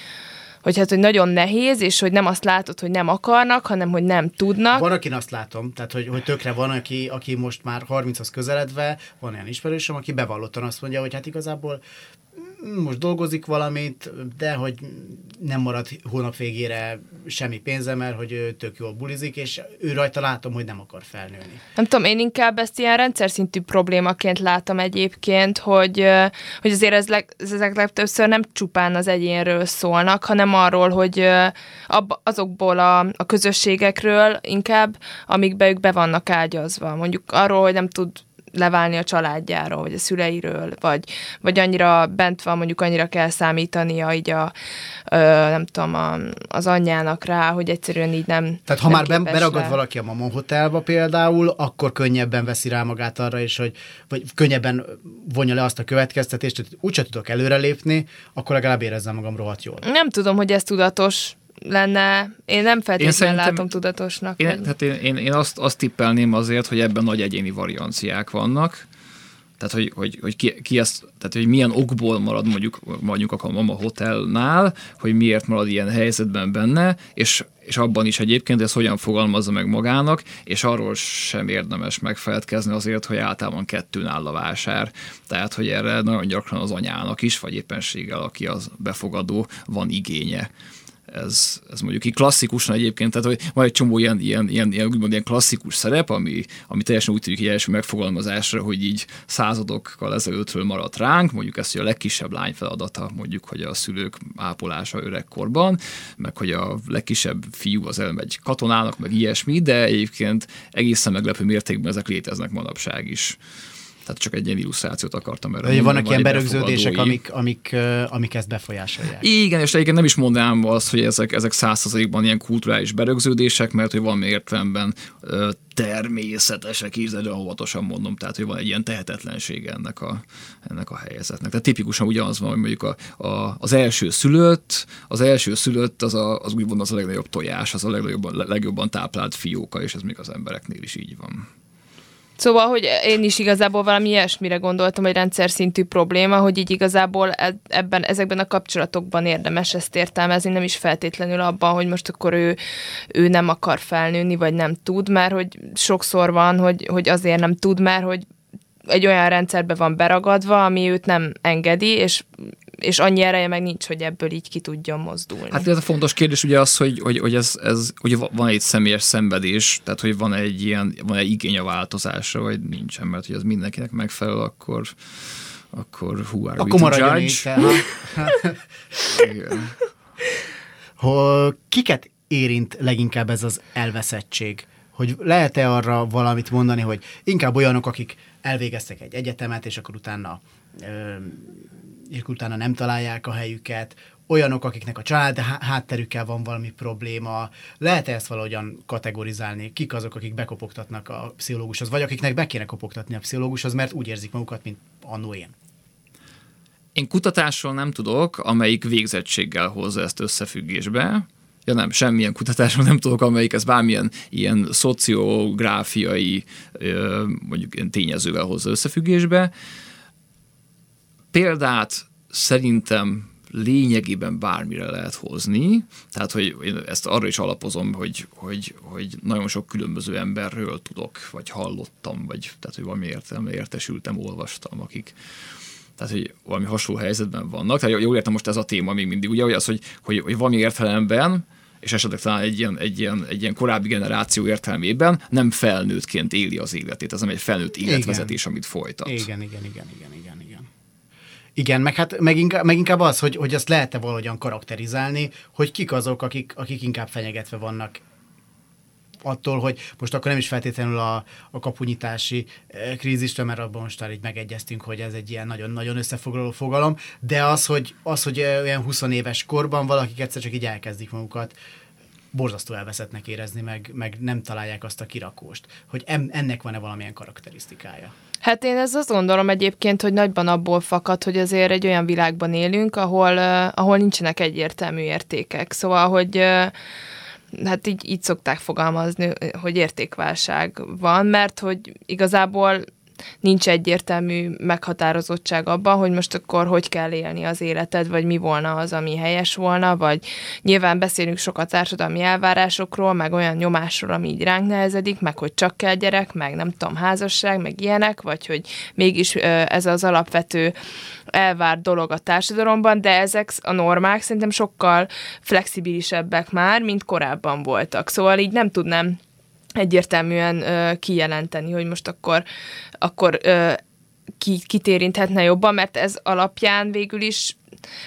hogy hát, hogy nagyon nehéz, és hogy nem azt látod, hogy nem akarnak, hanem hogy nem tudnak. Van, akin azt látom, tehát hogy, hogy tökre van, aki, aki most már 30-hoz közeledve, van olyan ismerősöm, aki bevallottan azt mondja, hogy hát igazából most dolgozik valamit, de hogy nem marad hónap végére semmi pénze, mert hogy ő tök jól bulizik, és ő rajta látom, hogy nem akar felnőni. Nem tudom, én inkább ezt ilyen rendszer szintű problémaként látom egyébként, hogy, hogy azért ez leg, ezek legtöbbször nem csupán az egyénről szólnak, hanem arról, hogy ab, azokból a, a közösségekről inkább, amikbe ők be vannak ágyazva. Mondjuk arról, hogy nem tud leválni a családjáról, vagy a szüleiről, vagy, vagy annyira bent van, mondjuk annyira kell számítania így a, ö, nem tudom, a, az anyjának rá, hogy egyszerűen így nem Tehát ha nem már beragad rá. valaki a Mamon Hotelba például, akkor könnyebben veszi rá magát arra is, hogy vagy könnyebben vonja le azt a következtetést, hogy úgyse tudok előrelépni, akkor legalább érezzem magam rohadt jól. Nem tudom, hogy ez tudatos lenne. Én nem feltétlenül látom tudatosnak. Én, tehát én, én, én azt, azt tippelném azért, hogy ebben nagy egyéni varianciák vannak. Tehát, hogy, hogy, hogy ki, ki ezt, tehát, hogy milyen okból marad mondjuk, mondjuk a Mama Hotelnál, hogy miért marad ilyen helyzetben benne, és, és abban is egyébként, ezt hogyan fogalmazza meg magának, és arról sem érdemes megfeledkezni azért, hogy általában kettőn áll a vásár. Tehát, hogy erre nagyon gyakran az anyának is, vagy éppenséggel, aki az befogadó, van igénye ez, ez mondjuk így klasszikusan egyébként, tehát hogy van egy csomó ilyen, ilyen, ilyen, ilyen, úgymond ilyen klasszikus szerep, ami, ami teljesen úgy tűnik egy első megfogalmazásra, hogy így századokkal ezelőttről maradt ránk, mondjuk ezt, hogy a legkisebb lány feladata, mondjuk, hogy a szülők ápolása öregkorban, meg hogy a legkisebb fiú az elmegy katonának, meg ilyesmi, de egyébként egészen meglepő mértékben ezek léteznek manapság is. Tehát csak egy ilyen illusztrációt akartam erre mondani, vannak ilyen berögződések, amik, amik, amik ezt befolyásolják. igen, és egyébként nem is mondanám azt, hogy ezek, ezek százszerzalékban ilyen kulturális berögződések, mert hogy van értelemben természetesek is, de óvatosan mondom, tehát hogy van egy ilyen tehetetlenség ennek a, ennek a helyzetnek. Tehát tipikusan ugyanaz van, hogy mondjuk a, a, az első szülött, az első szülött az, a, az úgymond az a legnagyobb tojás, az a legjobban, legjobban táplált fióka, és ez még az embereknél is így van. Szóval, hogy én is igazából valami ilyesmire gondoltam, hogy rendszer szintű probléma, hogy így igazából ebben, ezekben a kapcsolatokban érdemes ezt értelmezni, nem is feltétlenül abban, hogy most akkor ő, ő nem akar felnőni, vagy nem tud, mert hogy sokszor van, hogy, hogy azért nem tud, mert hogy egy olyan rendszerbe van beragadva, ami őt nem engedi, és, és annyi ereje meg nincs, hogy ebből így ki tudjon mozdulni. Hát ez a fontos kérdés ugye az, hogy, hogy, hogy ez, ez ugye van egy személyes szenvedés, tehát hogy van egy ilyen, van egy igény a változásra, vagy nincsen, mert hogy az mindenkinek megfelel, akkor akkor who are Akkor we to judge? Igen. hogy kiket érint leginkább ez az elveszettség? Hogy lehet-e arra valamit mondani, hogy inkább olyanok, akik elvégeztek egy egyetemet, és akkor utána, ö, és utána nem találják a helyüket, olyanok, akiknek a család há- hátterükkel van valami probléma, lehet-e ezt valahogyan kategorizálni? Kik azok, akik bekopogtatnak a pszichológushoz, vagy akiknek be kéne kopogtatni a pszichológushoz, mert úgy érzik magukat, mint annó én? Én kutatásról nem tudok, amelyik végzettséggel hozza ezt összefüggésbe. Ja nem, semmilyen kutatásról nem tudok, amelyik ez bármilyen ilyen szociográfiai mondjuk ilyen tényezővel hozza összefüggésbe. Példát szerintem lényegében bármire lehet hozni, tehát hogy én ezt arra is alapozom, hogy, hogy, hogy nagyon sok különböző emberről tudok, vagy hallottam, vagy tehát, hogy valami értelme értesültem, olvastam, akik, tehát, hogy valami hasonló helyzetben vannak. Tehát jól értem most ez a téma még mindig, ugye, hogy az, hogy, hogy, hogy valami értelemben és esetleg talán egy ilyen, egy, ilyen, egy ilyen korábbi generáció értelmében nem felnőttként éli az életét. Ez nem egy felnőtt életvezetés, amit folytat. Igen, igen, igen, igen, igen, igen. Igen, meg, hát, meg, inkább, meg inkább az, hogy, hogy azt lehet-e valahogyan karakterizálni, hogy kik azok, akik, akik inkább fenyegetve vannak attól, hogy most akkor nem is feltétlenül a, a kapunyítási eh, krízistől, mert abban most már így megegyeztünk, hogy ez egy ilyen nagyon-nagyon összefoglaló fogalom, de az, hogy, az, hogy eh, olyan 20 éves korban valakik egyszer csak így elkezdik magukat borzasztó elveszettnek érezni, meg, meg nem találják azt a kirakóst, hogy em, ennek van-e valamilyen karakterisztikája. Hát én ezt azt gondolom egyébként, hogy nagyban abból fakad, hogy azért egy olyan világban élünk, ahol, uh, ahol nincsenek egyértelmű értékek. Szóval, hogy hát így, így szokták fogalmazni, hogy értékválság van, mert hogy igazából nincs egyértelmű meghatározottság abban, hogy most akkor hogy kell élni az életed, vagy mi volna az, ami helyes volna, vagy nyilván beszélünk sokat társadalmi elvárásokról, meg olyan nyomásról, ami így ránk nehezedik, meg hogy csak kell gyerek, meg nem tudom, házasság, meg ilyenek, vagy hogy mégis ez az alapvető elvárt dolog a társadalomban, de ezek a normák szerintem sokkal flexibilisebbek már, mint korábban voltak. Szóval így nem tudnám egyértelműen ö, kijelenteni, hogy most akkor, akkor ö, ki, kit érinthetne jobban, mert ez alapján végül is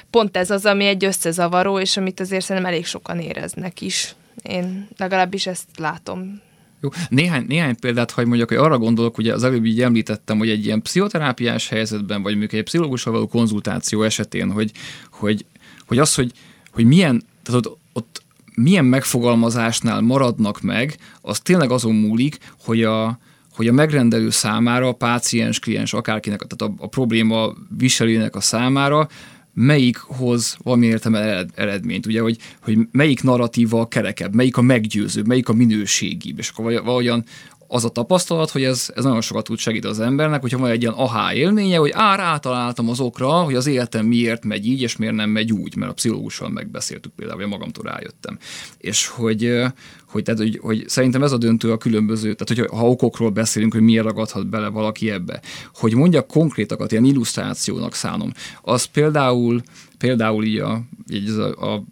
pont ez az, ami egy összezavaró, és amit azért szerintem elég sokan éreznek is. Én legalábbis ezt látom. Jó. Néhány, néhány példát, hogy mondjak, hogy arra gondolok, ugye az előbb így említettem, hogy egy ilyen pszichoterápiás helyzetben, vagy mondjuk egy pszichológussal való konzultáció esetén, hogy, hogy, hogy az, hogy, hogy milyen, tehát ott, ott milyen megfogalmazásnál maradnak meg, az tényleg azon múlik, hogy a, hogy a megrendelő számára, a páciens, kliens, akárkinek, tehát a, a probléma viselőnek a számára melyik hoz valami értelme eredményt, ugye, hogy, hogy melyik narratíva a kerekebb, melyik a meggyőzőbb, melyik a minőségibb, és akkor valahogyan az a tapasztalat, hogy ez, ez nagyon sokat tud segíteni az embernek, hogyha van egy ilyen aha élménye, hogy á, rátaláltam az okra, hogy az életem miért megy így, és miért nem megy úgy, mert a pszichológussal megbeszéltük például, hogy magamtól rájöttem. És hogy, hogy, tehát, hogy, hogy szerintem ez a döntő a különböző, tehát hogy ha okokról beszélünk, hogy miért ragadhat bele valaki ebbe, hogy mondjak konkrétakat, ilyen illusztrációnak szánom, az például, például így a, így a, a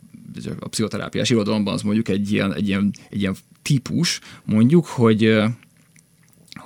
a pszichoterápiás irodalomban az mondjuk egy ilyen, egy ilyen, egy ilyen típus, mondjuk, hogy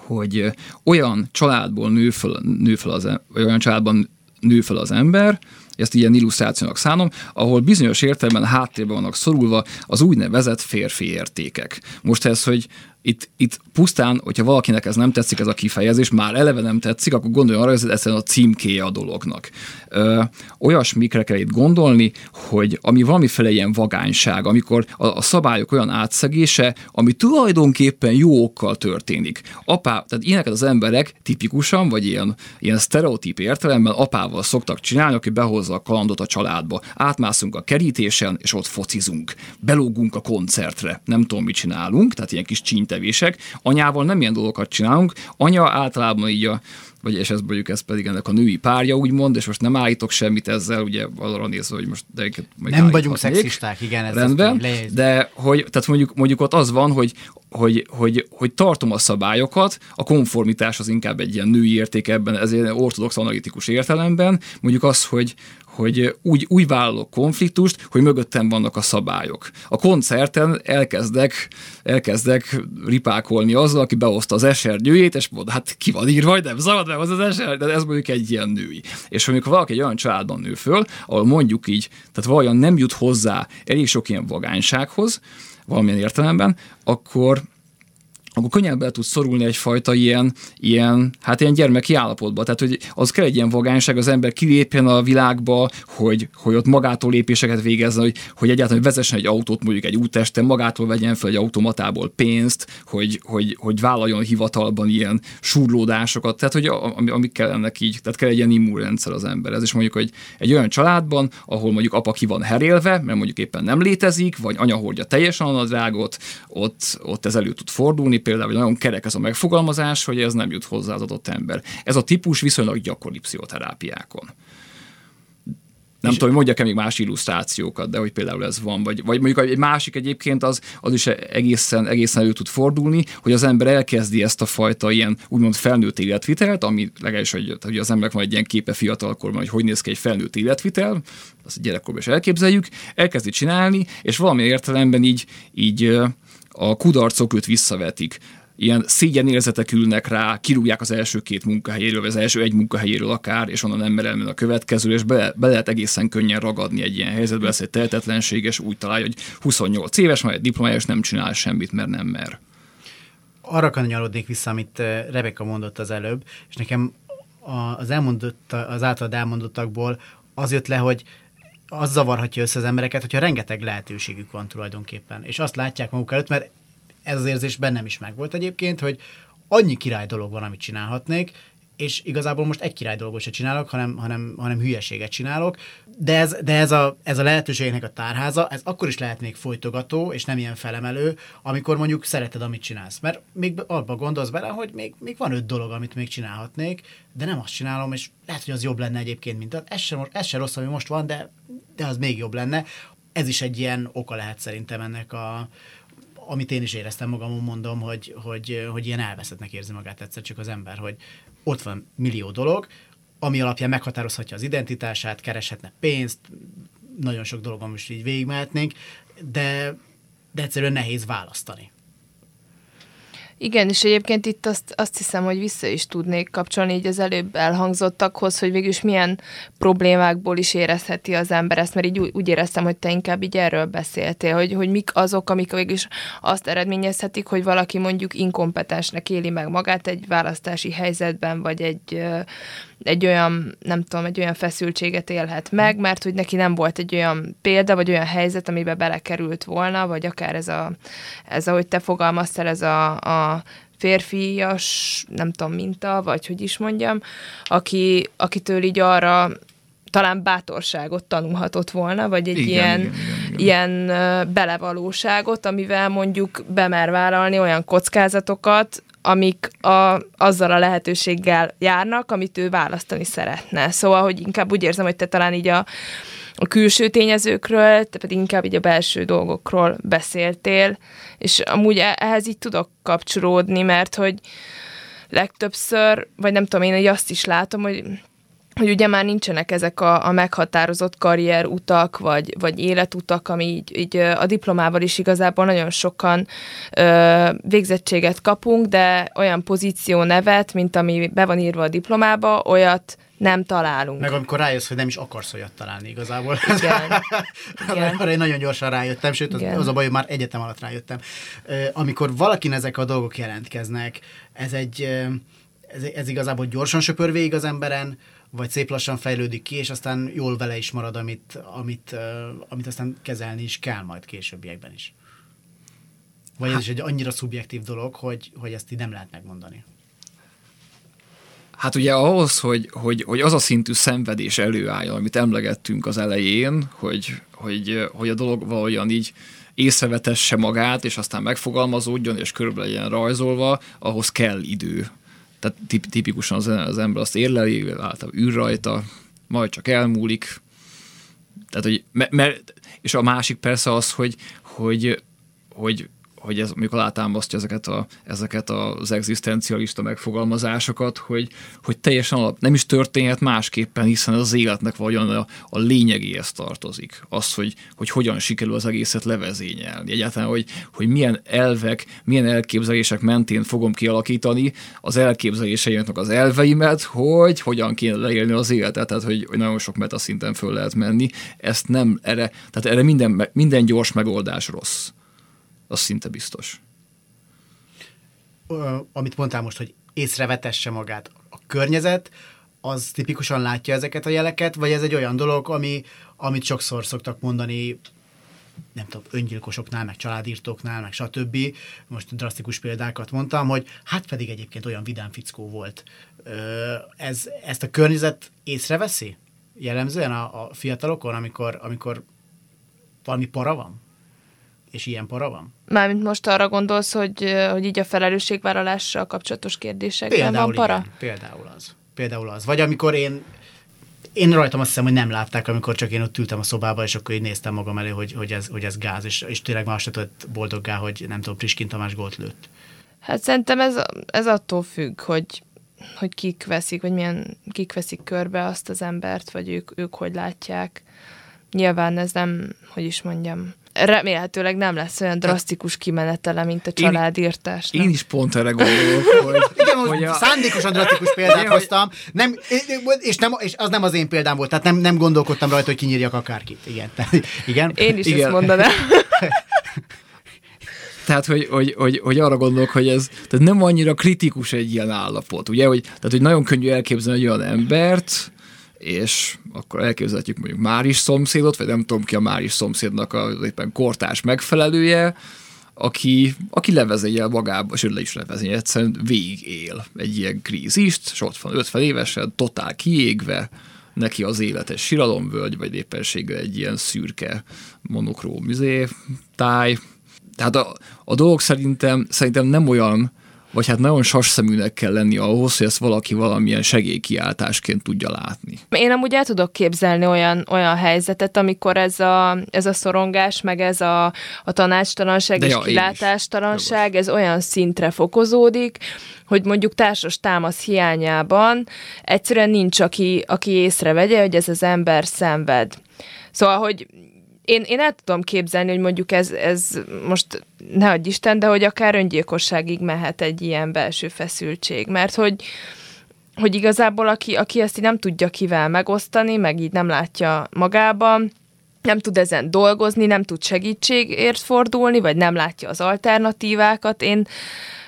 hogy olyan családból nő fel, nő fel az, olyan családban nő fel az ember, ezt ilyen illusztrációnak szánom, ahol bizonyos értelemben háttérben vannak szorulva az úgynevezett férfi értékek. Most ez, hogy itt, itt pusztán, hogyha valakinek ez nem tetszik, ez a kifejezés, már eleve nem tetszik, akkor gondoljon arra, hogy ez egyszerűen a címkéje a dolognak. Ö, olyasmikre kell itt gondolni, hogy ami valamiféle ilyen vagányság, amikor a, a szabályok olyan átszegése, ami tulajdonképpen jó okkal történik. Apá, tehát ilyeneket az emberek tipikusan, vagy ilyen, ilyen sztereotíp értelemben apával szoktak csinálni, aki behozza a kalandot a családba. Átmászunk a kerítésen, és ott focizunk. Belógunk a koncertre. Nem tudom, mit csinálunk, tehát ilyen kis csíntevések. Anyával nem ilyen dolgokat csinálunk. Anya általában így a vagy és ez mondjuk ez pedig ennek a női párja, úgymond, és most nem állítok semmit ezzel, ugye arra nézve, hogy most de Nem vagyunk szexisták, igen, ez Rendben, de hogy, tehát mondjuk, mondjuk ott az van, hogy, hogy, hogy, hogy tartom a szabályokat, a konformitás az inkább egy ilyen női érték ebben, ez egy ortodox analitikus értelemben, mondjuk az, hogy, hogy úgy, úgy vállalok konfliktust, hogy mögöttem vannak a szabályok. A koncerten elkezdek, elkezdek ripákolni azzal, aki behozta az esernyőjét, és mondta, hát ki van írva, vagy nem szabad behozni az eser, de ez mondjuk egy ilyen női. És amikor valaki egy olyan családban nő föl, ahol mondjuk így, tehát valójában nem jut hozzá elég sok ilyen vagánysághoz, valamilyen értelemben, akkor akkor könnyen be tud szorulni egyfajta ilyen, ilyen, hát ilyen gyermeki állapotba. Tehát, hogy az kell egy ilyen vagányság, az ember kilépjen a világba, hogy, hogy ott magától lépéseket végezzen, hogy, hogy egyáltalán vezessen egy autót mondjuk egy útesten, magától vegyen fel egy automatából pénzt, hogy, hogy, hogy vállaljon hivatalban ilyen surlódásokat, tehát hogy ami, amik kell ennek így, tehát kell egy ilyen immunrendszer az ember. Ez is mondjuk, hogy egy olyan családban, ahol mondjuk apa ki van herélve, mert mondjuk éppen nem létezik, vagy anya hordja teljesen a nadrágot, ott, ott ez elő tud fordulni, például, hogy nagyon kerek ez a megfogalmazás, hogy ez nem jut hozzá az adott ember. Ez a típus viszonylag gyakori pszichoterápiákon. Nem tudom, hogy mondjak-e még más illusztrációkat, de hogy például ez van. Vagy, vagy mondjuk egy másik egyébként az, az is egészen, egészen elő tud fordulni, hogy az ember elkezdi ezt a fajta ilyen úgymond felnőtt életvitelt, ami legalábbis, hogy, hogy az emberek van egy ilyen képe fiatalkorban, hogy hogy néz ki egy felnőtt életvitel, azt gyerekkorban is elképzeljük, elkezdi csinálni, és valami értelemben így, így a kudarcok őt visszavetik ilyen szégyenérzetek ülnek rá, kirúgják az első két munkahelyéről, vagy az első egy munkahelyéről akár, és onnan nem mer a következő, és be, be lehet egészen könnyen ragadni egy ilyen helyzetbe, ez egy tehetetlenség, és úgy találja, hogy 28 éves, majd egy diplomája, és nem csinál semmit, mert nem mer. arra kanyarodnék vissza, amit eh, Rebeka mondott az előbb, és nekem az, elmondott, az általad elmondottakból az jött le, hogy az zavarhatja össze az embereket, hogyha rengeteg lehetőségük van tulajdonképpen, és azt látják maguk előtt, mert ez az érzés bennem is megvolt egyébként, hogy annyi király dolog van, amit csinálhatnék, és igazából most egy király dolgot se csinálok, hanem, hanem, hanem hülyeséget csinálok, de ez, de ez a, ez a lehetőségnek a tárháza, ez akkor is lehet még folytogató, és nem ilyen felemelő, amikor mondjuk szereted, amit csinálsz. Mert még abba gondolsz bele, hogy még, még van öt dolog, amit még csinálhatnék, de nem azt csinálom, és lehet, hogy az jobb lenne egyébként, mint az. Ez se, ez se rossz, ami most van, de, de az még jobb lenne. Ez is egy ilyen oka lehet szerintem ennek a, amit én is éreztem magamon, mondom, hogy, hogy, hogy ilyen elveszettnek érzi magát egyszer csak az ember, hogy ott van millió dolog, ami alapján meghatározhatja az identitását, kereshetne pénzt, nagyon sok dolgon most így végigmehetnénk, de, de egyszerűen nehéz választani. Igen, és egyébként itt azt, azt hiszem, hogy vissza is tudnék kapcsolni így az előbb elhangzottakhoz, hogy végülis milyen problémákból is érezheti az ember ezt, mert így úgy, éreztem, hogy te inkább így erről beszéltél, hogy, hogy mik azok, amik végülis azt eredményezhetik, hogy valaki mondjuk inkompetensnek éli meg magát egy választási helyzetben, vagy egy, egy olyan, nem tudom, egy olyan feszültséget élhet meg, mert hogy neki nem volt egy olyan példa, vagy olyan helyzet, amiben belekerült volna, vagy akár ez a, ez ahogy te fogalmaztál, ez a, a férfias, nem tudom, minta, vagy hogy is mondjam, aki, akitől így arra talán bátorságot tanulhatott volna, vagy egy Igen, ilyen, igen, igen, igen. ilyen belevalóságot, amivel mondjuk bemer vállalni olyan kockázatokat, amik a, azzal a lehetőséggel járnak, amit ő választani szeretne. Szóval, hogy inkább úgy érzem, hogy te talán így a, a külső tényezőkről, te pedig inkább így a belső dolgokról beszéltél, és amúgy e- ehhez így tudok kapcsolódni, mert hogy legtöbbször, vagy nem tudom, én így azt is látom, hogy hogy ugye már nincsenek ezek a, a meghatározott karrierutak, vagy, vagy életutak, ami így, így a diplomával is igazából nagyon sokan ö, végzettséget kapunk, de olyan pozíció nevet, mint ami be van írva a diplomába, olyat nem találunk. Meg amikor rájössz, hogy nem is akarsz olyat találni igazából. Igen. Igen. Arra én nagyon gyorsan rájöttem, sőt az, Igen. az a baj, hogy már egyetem alatt rájöttem. Amikor valakin ezek a dolgok jelentkeznek, ez egy, ez, ez igazából gyorsan söpör végig az emberen, vagy szép lassan fejlődik ki, és aztán jól vele is marad, amit, amit, amit aztán kezelni is kell majd későbbiekben is. Vagy ez is egy annyira szubjektív dolog, hogy, hogy ezt így nem lehet megmondani. Hát ugye ahhoz, hogy, hogy, hogy az a szintű szenvedés előálljon, amit emlegettünk az elején, hogy, hogy, hogy a dolog valahogyan így észrevetesse magát, és aztán megfogalmazódjon, és körülbelül legyen rajzolva, ahhoz kell idő. Tehát tip, tipikusan az, ember azt érleli, általában űr rajta, majd csak elmúlik. Tehát, hogy, mert, és a másik persze az, hogy, hogy, hogy hogy ez amikor alátámasztja ezeket, a, ezeket az egzisztencialista megfogalmazásokat, hogy, hogy teljesen alap, nem is történhet másképpen, hiszen az életnek vagyon a, a lényegéhez tartozik. Az, hogy, hogy hogyan sikerül az egészet levezényelni. Egyáltalán, hogy, hogy milyen elvek, milyen elképzelések mentén fogom kialakítani az elképzeléseimnek az elveimet, hogy hogyan kéne leélni az életet, tehát hogy, hogy nagyon sok metaszinten föl lehet menni. Ezt nem, erre, tehát erre minden, minden gyors megoldás rossz az szinte biztos. Ö, amit mondtál most, hogy észrevetesse magát a környezet, az tipikusan látja ezeket a jeleket, vagy ez egy olyan dolog, ami, amit sokszor szoktak mondani, nem tudom, öngyilkosoknál, meg családírtóknál, meg stb. Most drasztikus példákat mondtam, hogy hát pedig egyébként olyan vidám fickó volt. Ez, ezt a környezet észreveszi? Jellemzően a, a fiatalokon, amikor, amikor valami para van? És ilyen para van? Mármint most arra gondolsz, hogy, hogy így a felelősségvállalással kapcsolatos kérdésekben van para? Igen, például az. Például az. Vagy amikor én én rajtam azt hiszem, hogy nem látták, amikor csak én ott ültem a szobában, és akkor így néztem magam elé, hogy, hogy, ez, hogy ez gáz, és, és tényleg se tudott boldoggá, hogy nem tudom, Priskin Tamás gólt lőtt. Hát szerintem ez, ez attól függ, hogy, hogy kik veszik, vagy milyen, kik veszik körbe azt az embert, vagy ők, ők hogy látják. Nyilván ez nem, hogy is mondjam, remélhetőleg nem lesz olyan drasztikus kimenetele, mint a családírtásnak. Én is pont erre gondolok, hogy, Igen, most hogy a, szándékosan drasztikus példát hoztam, nem, és, nem, és az nem az én példám volt, tehát nem, nem gondolkodtam rajta, hogy kinyírjak akárkit. Igen. Tehát, igen. Én is Igen. ezt mondanám. Tehát, hogy, hogy, hogy, hogy arra gondolok, hogy ez tehát nem annyira kritikus egy ilyen állapot, ugye? Hogy, tehát, hogy nagyon könnyű elképzelni egy olyan embert, és akkor elképzelhetjük mondjuk Máris szomszédot, vagy nem tudom ki a Máris szomszédnak az éppen kortárs megfelelője, aki, aki levezényel magába, sőt le is levezényel, egyszerűen végig él egy ilyen krízist, és ott van 50 évesen, totál kiégve, neki az életes siralomvölgy, vagy éppenséggel egy ilyen szürke monokróm izé, táj. Tehát a, a dolog szerintem, szerintem nem olyan, vagy hát nagyon sasszeműnek kell lenni ahhoz, hogy ezt valaki valamilyen segélykiáltásként tudja látni. Én amúgy el tudok képzelni olyan, olyan helyzetet, amikor ez a, ez a szorongás, meg ez a, a tanácstalanság De és ja, kilátástalanság, ez olyan szintre fokozódik, hogy mondjuk társas támasz hiányában egyszerűen nincs, aki, aki észrevegye, hogy ez az ember szenved. Szóval, hogy én, én el tudom képzelni, hogy mondjuk ez, ez most ne adj Isten, de hogy akár öngyilkosságig mehet egy ilyen belső feszültség, mert hogy, hogy igazából aki, aki ezt így nem tudja kivel megosztani, meg így nem látja magában, nem tud ezen dolgozni, nem tud segítségért fordulni, vagy nem látja az alternatívákat. Én,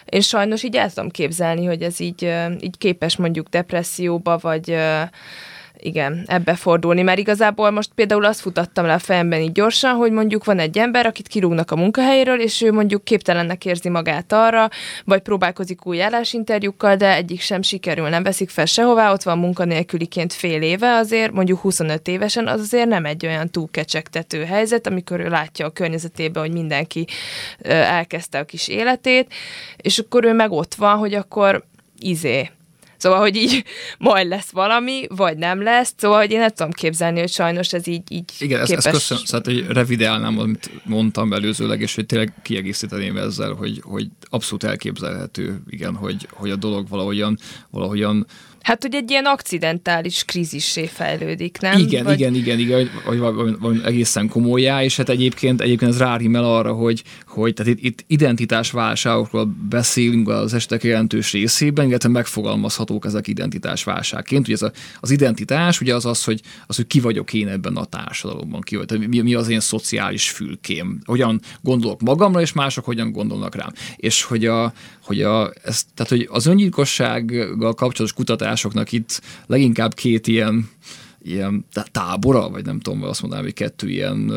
én sajnos így el tudom képzelni, hogy ez így, így képes mondjuk depresszióba, vagy igen, ebbe fordulni, mert igazából most például azt futattam le a fejemben így gyorsan, hogy mondjuk van egy ember, akit kirúgnak a munkahelyéről, és ő mondjuk képtelennek érzi magát arra, vagy próbálkozik új állásinterjúkkal, de egyik sem sikerül, nem veszik fel sehová, ott van munkanélküliként fél éve, azért mondjuk 25 évesen, az azért nem egy olyan túl kecsegtető helyzet, amikor ő látja a környezetében, hogy mindenki elkezdte a kis életét, és akkor ő meg ott van, hogy akkor izé, Szóval, hogy így majd lesz valami, vagy nem lesz. Szóval, hogy én nem tudom képzelni, hogy sajnos ez így, így Igen, ezt, képes. ezt köszönöm. Szóval, hogy revideálnám, amit mondtam előzőleg, és hogy tényleg kiegészíteném ezzel, hogy, hogy abszolút elképzelhető, igen, hogy, hogy a dolog valahogyan, valahogyan Hát, hogy egy ilyen akcidentális krízissé fejlődik, nem? Igen, Vagy... igen, igen, igen, vagy valami, valami egészen komolyá, és hát egyébként, egyébként ez rárímel arra, hogy, hogy tehát itt, itt identitásválságokról beszélünk az estek jelentős részében, illetve megfogalmazhatók ezek identitásválságként. Ugye ez a, az identitás ugye az az, hogy, az, hogy ki vagyok én ebben a társadalomban, ki vagy, tehát mi, mi az én szociális fülkém, hogyan gondolok magamra, és mások hogyan gondolnak rám. És hogy, a, hogy, a, ez, tehát, hogy az öngyilkossággal kapcsolatos kutatásoknak itt leginkább két ilyen, ilyen tá- tábora, vagy nem tudom, azt mondanám, hogy kettő ilyen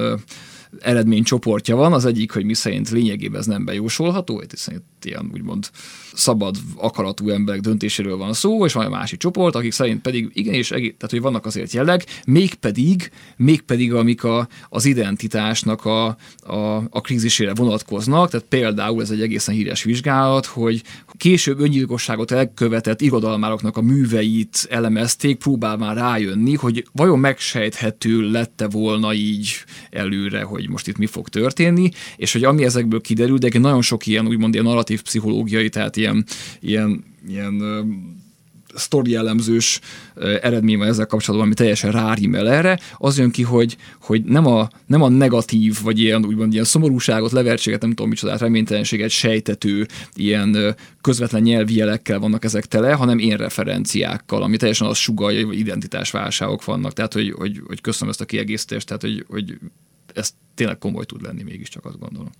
eredménycsoportja van. Az egyik, hogy mi szerint lényegében ez nem bejósolható, hiszen itt ilyen úgymond szabad akaratú emberek döntéséről van szó, és van egy másik csoport, akik szerint pedig igenis, tehát hogy vannak azért jelleg, mégpedig, mégpedig amik a, az identitásnak a, a, a krízisére vonatkoznak, tehát például ez egy egészen híres vizsgálat, hogy később öngyilkosságot elkövetett irodalmároknak a műveit elemezték, próbálván rájönni, hogy vajon megsejthető lette volna így előre, hogy most itt mi fog történni, és hogy ami ezekből kiderül, de nagyon sok ilyen úgymond ilyen narratív pszichológiai, tehát ilyen, ilyen, ilyen sztori elemzős ö, eredmény van ezzel kapcsolatban, ami teljesen rárímel erre, az jön ki, hogy, hogy nem, a, nem a negatív, vagy ilyen úgymond ilyen szomorúságot, levertséget, nem tudom micsodát, reménytelenséget sejtető ilyen közvetlen nyelvi jelekkel vannak ezek tele, hanem én referenciákkal, ami teljesen az sugalja, hogy identitásválságok vannak. Tehát, hogy, hogy, hogy köszönöm ezt a kiegészítést, tehát, hogy, hogy ez tényleg komoly tud lenni mégiscsak, azt gondolom.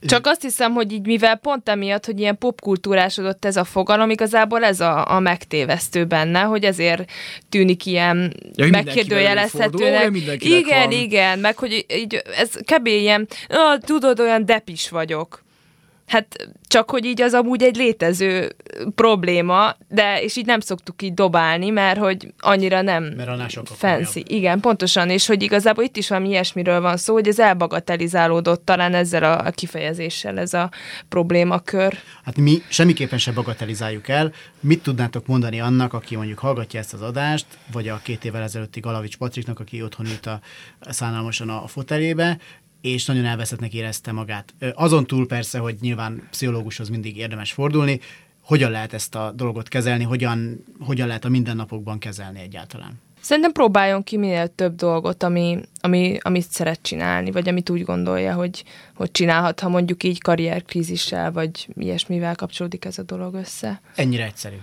Csak azt hiszem, hogy így mivel pont emiatt, hogy ilyen popkultúrásodott ez a fogalom, igazából ez a, a megtévesztő benne, hogy ezért tűnik ilyen Ja, megkérdőjelezhetőnek. Igen, van. igen, meg hogy így ez kb. ilyen, ah, tudod, olyan depis vagyok. Hát csak, hogy így az amúgy egy létező probléma, de és így nem szoktuk így dobálni, mert hogy annyira nem Mert annál sokkal fancy. komolyabb. Igen, pontosan, és hogy igazából itt is valami ilyesmiről van szó, hogy ez elbagatelizálódott talán ezzel a, a kifejezéssel ez a problémakör. Hát mi semmiképpen se bagatelizáljuk el. Mit tudnátok mondani annak, aki mondjuk hallgatja ezt az adást, vagy a két évvel ezelőtti Galavics Patriknak, aki otthon ült a, szánalmasan a, a fotelébe, és nagyon elveszettnek érezte magát. Azon túl persze, hogy nyilván pszichológushoz mindig érdemes fordulni, hogyan lehet ezt a dolgot kezelni, hogyan, hogyan lehet a mindennapokban kezelni egyáltalán. Szerintem próbáljon ki minél több dolgot, ami, ami, amit szeret csinálni, vagy amit úgy gondolja, hogy, hogy csinálhat, ha mondjuk így karrierkrízissel, vagy ilyesmivel kapcsolódik ez a dolog össze. Ennyire egyszerű.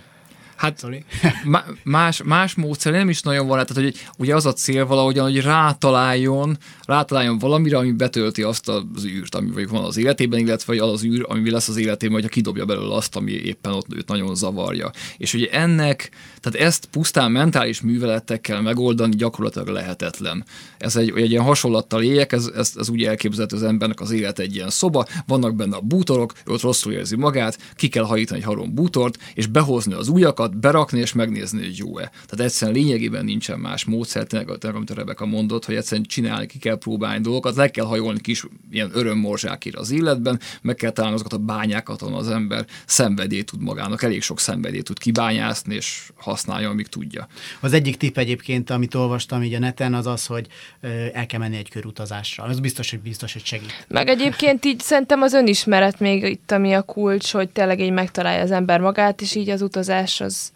Hát más, más módszer nem is nagyon van, tehát hogy ugye az a cél valahogyan, hogy rátaláljon, rátaláljon valamire, ami betölti azt az űrt, ami vagy van az életében, illetve vagy az az űr, ami lesz az életében, hogyha kidobja belőle azt, ami éppen ott őt nagyon zavarja. És ugye ennek, tehát ezt pusztán mentális műveletekkel megoldani gyakorlatilag lehetetlen. Ez egy, egy ilyen hasonlattal éljek, ez, ez, ez úgy elképzelhető az embernek az élet egy ilyen szoba, vannak benne a bútorok, ő ott rosszul érzi magát, ki kell hajítani egy harom bútort, és behozni az ujjakat, berakni és megnézni, hogy jó-e. Tehát egyszerűen lényegében nincsen más módszer, tényleg amit a Rebeka mondott, hogy egyszerűen csinálni, ki kell próbálni dolgokat, le kell hajolni kis ilyen örömmorzsákira az életben, meg kell találni azokat a bányákat, ahol az ember szenvedélyt tud magának, elég sok szenvedélyt tud kibányászni, és használja, amíg tudja. Az egyik tipp egyébként, amit olvastam így a neten, az az, hogy el kell menni egy körutazásra. Ez biztos, hogy biztos, hogy segít. Meg egyébként így szerintem az önismeret még itt, ami a kulcs, hogy tényleg így megtalálja az ember magát, és így az utazás az,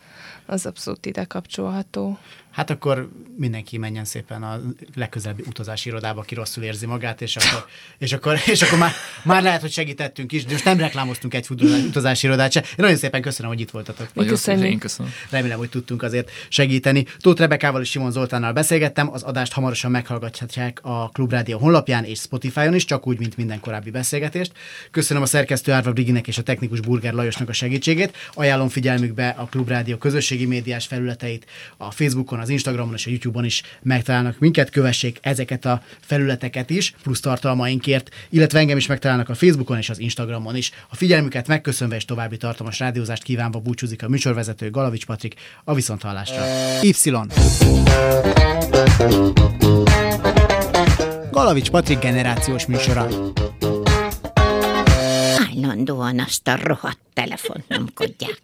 az abszolút ide kapcsolható. Hát akkor mindenki menjen szépen a legközelebbi utazási irodába, aki rosszul érzi magát, és akkor, és akkor, és akkor már, már lehet, hogy segítettünk is, de most nem reklámoztunk egy utazási irodát se. Én nagyon szépen köszönöm, hogy itt voltatok. Nagyon szépen, én köszönöm. Remélem, hogy tudtunk azért segíteni. Tóth Rebekával és Simon Zoltánnal beszélgettem, az adást hamarosan meghallgathatják a Klubrádió honlapján és Spotify-on is, csak úgy, mint minden korábbi beszélgetést. Köszönöm a szerkesztő Árva Briginek és a technikus Burger Lajosnak a segítségét. Ajánlom figyelmükbe a Klubrádió közösségi médiás felületeit, a Facebookon, az Instagramon és a YouTube-on is megtalálnak minket, kövessék ezeket a felületeket is, plusz tartalmainkért, illetve engem is megtalálnak a Facebookon és az Instagramon is. A figyelmüket megköszönve és további tartalmas rádiózást kívánva búcsúzik a műsorvezető Galavics Patrik a viszonthallásra. Y. Galavics Patrik generációs műsora. Állandóan azt a rohadt telefont nyomkodják.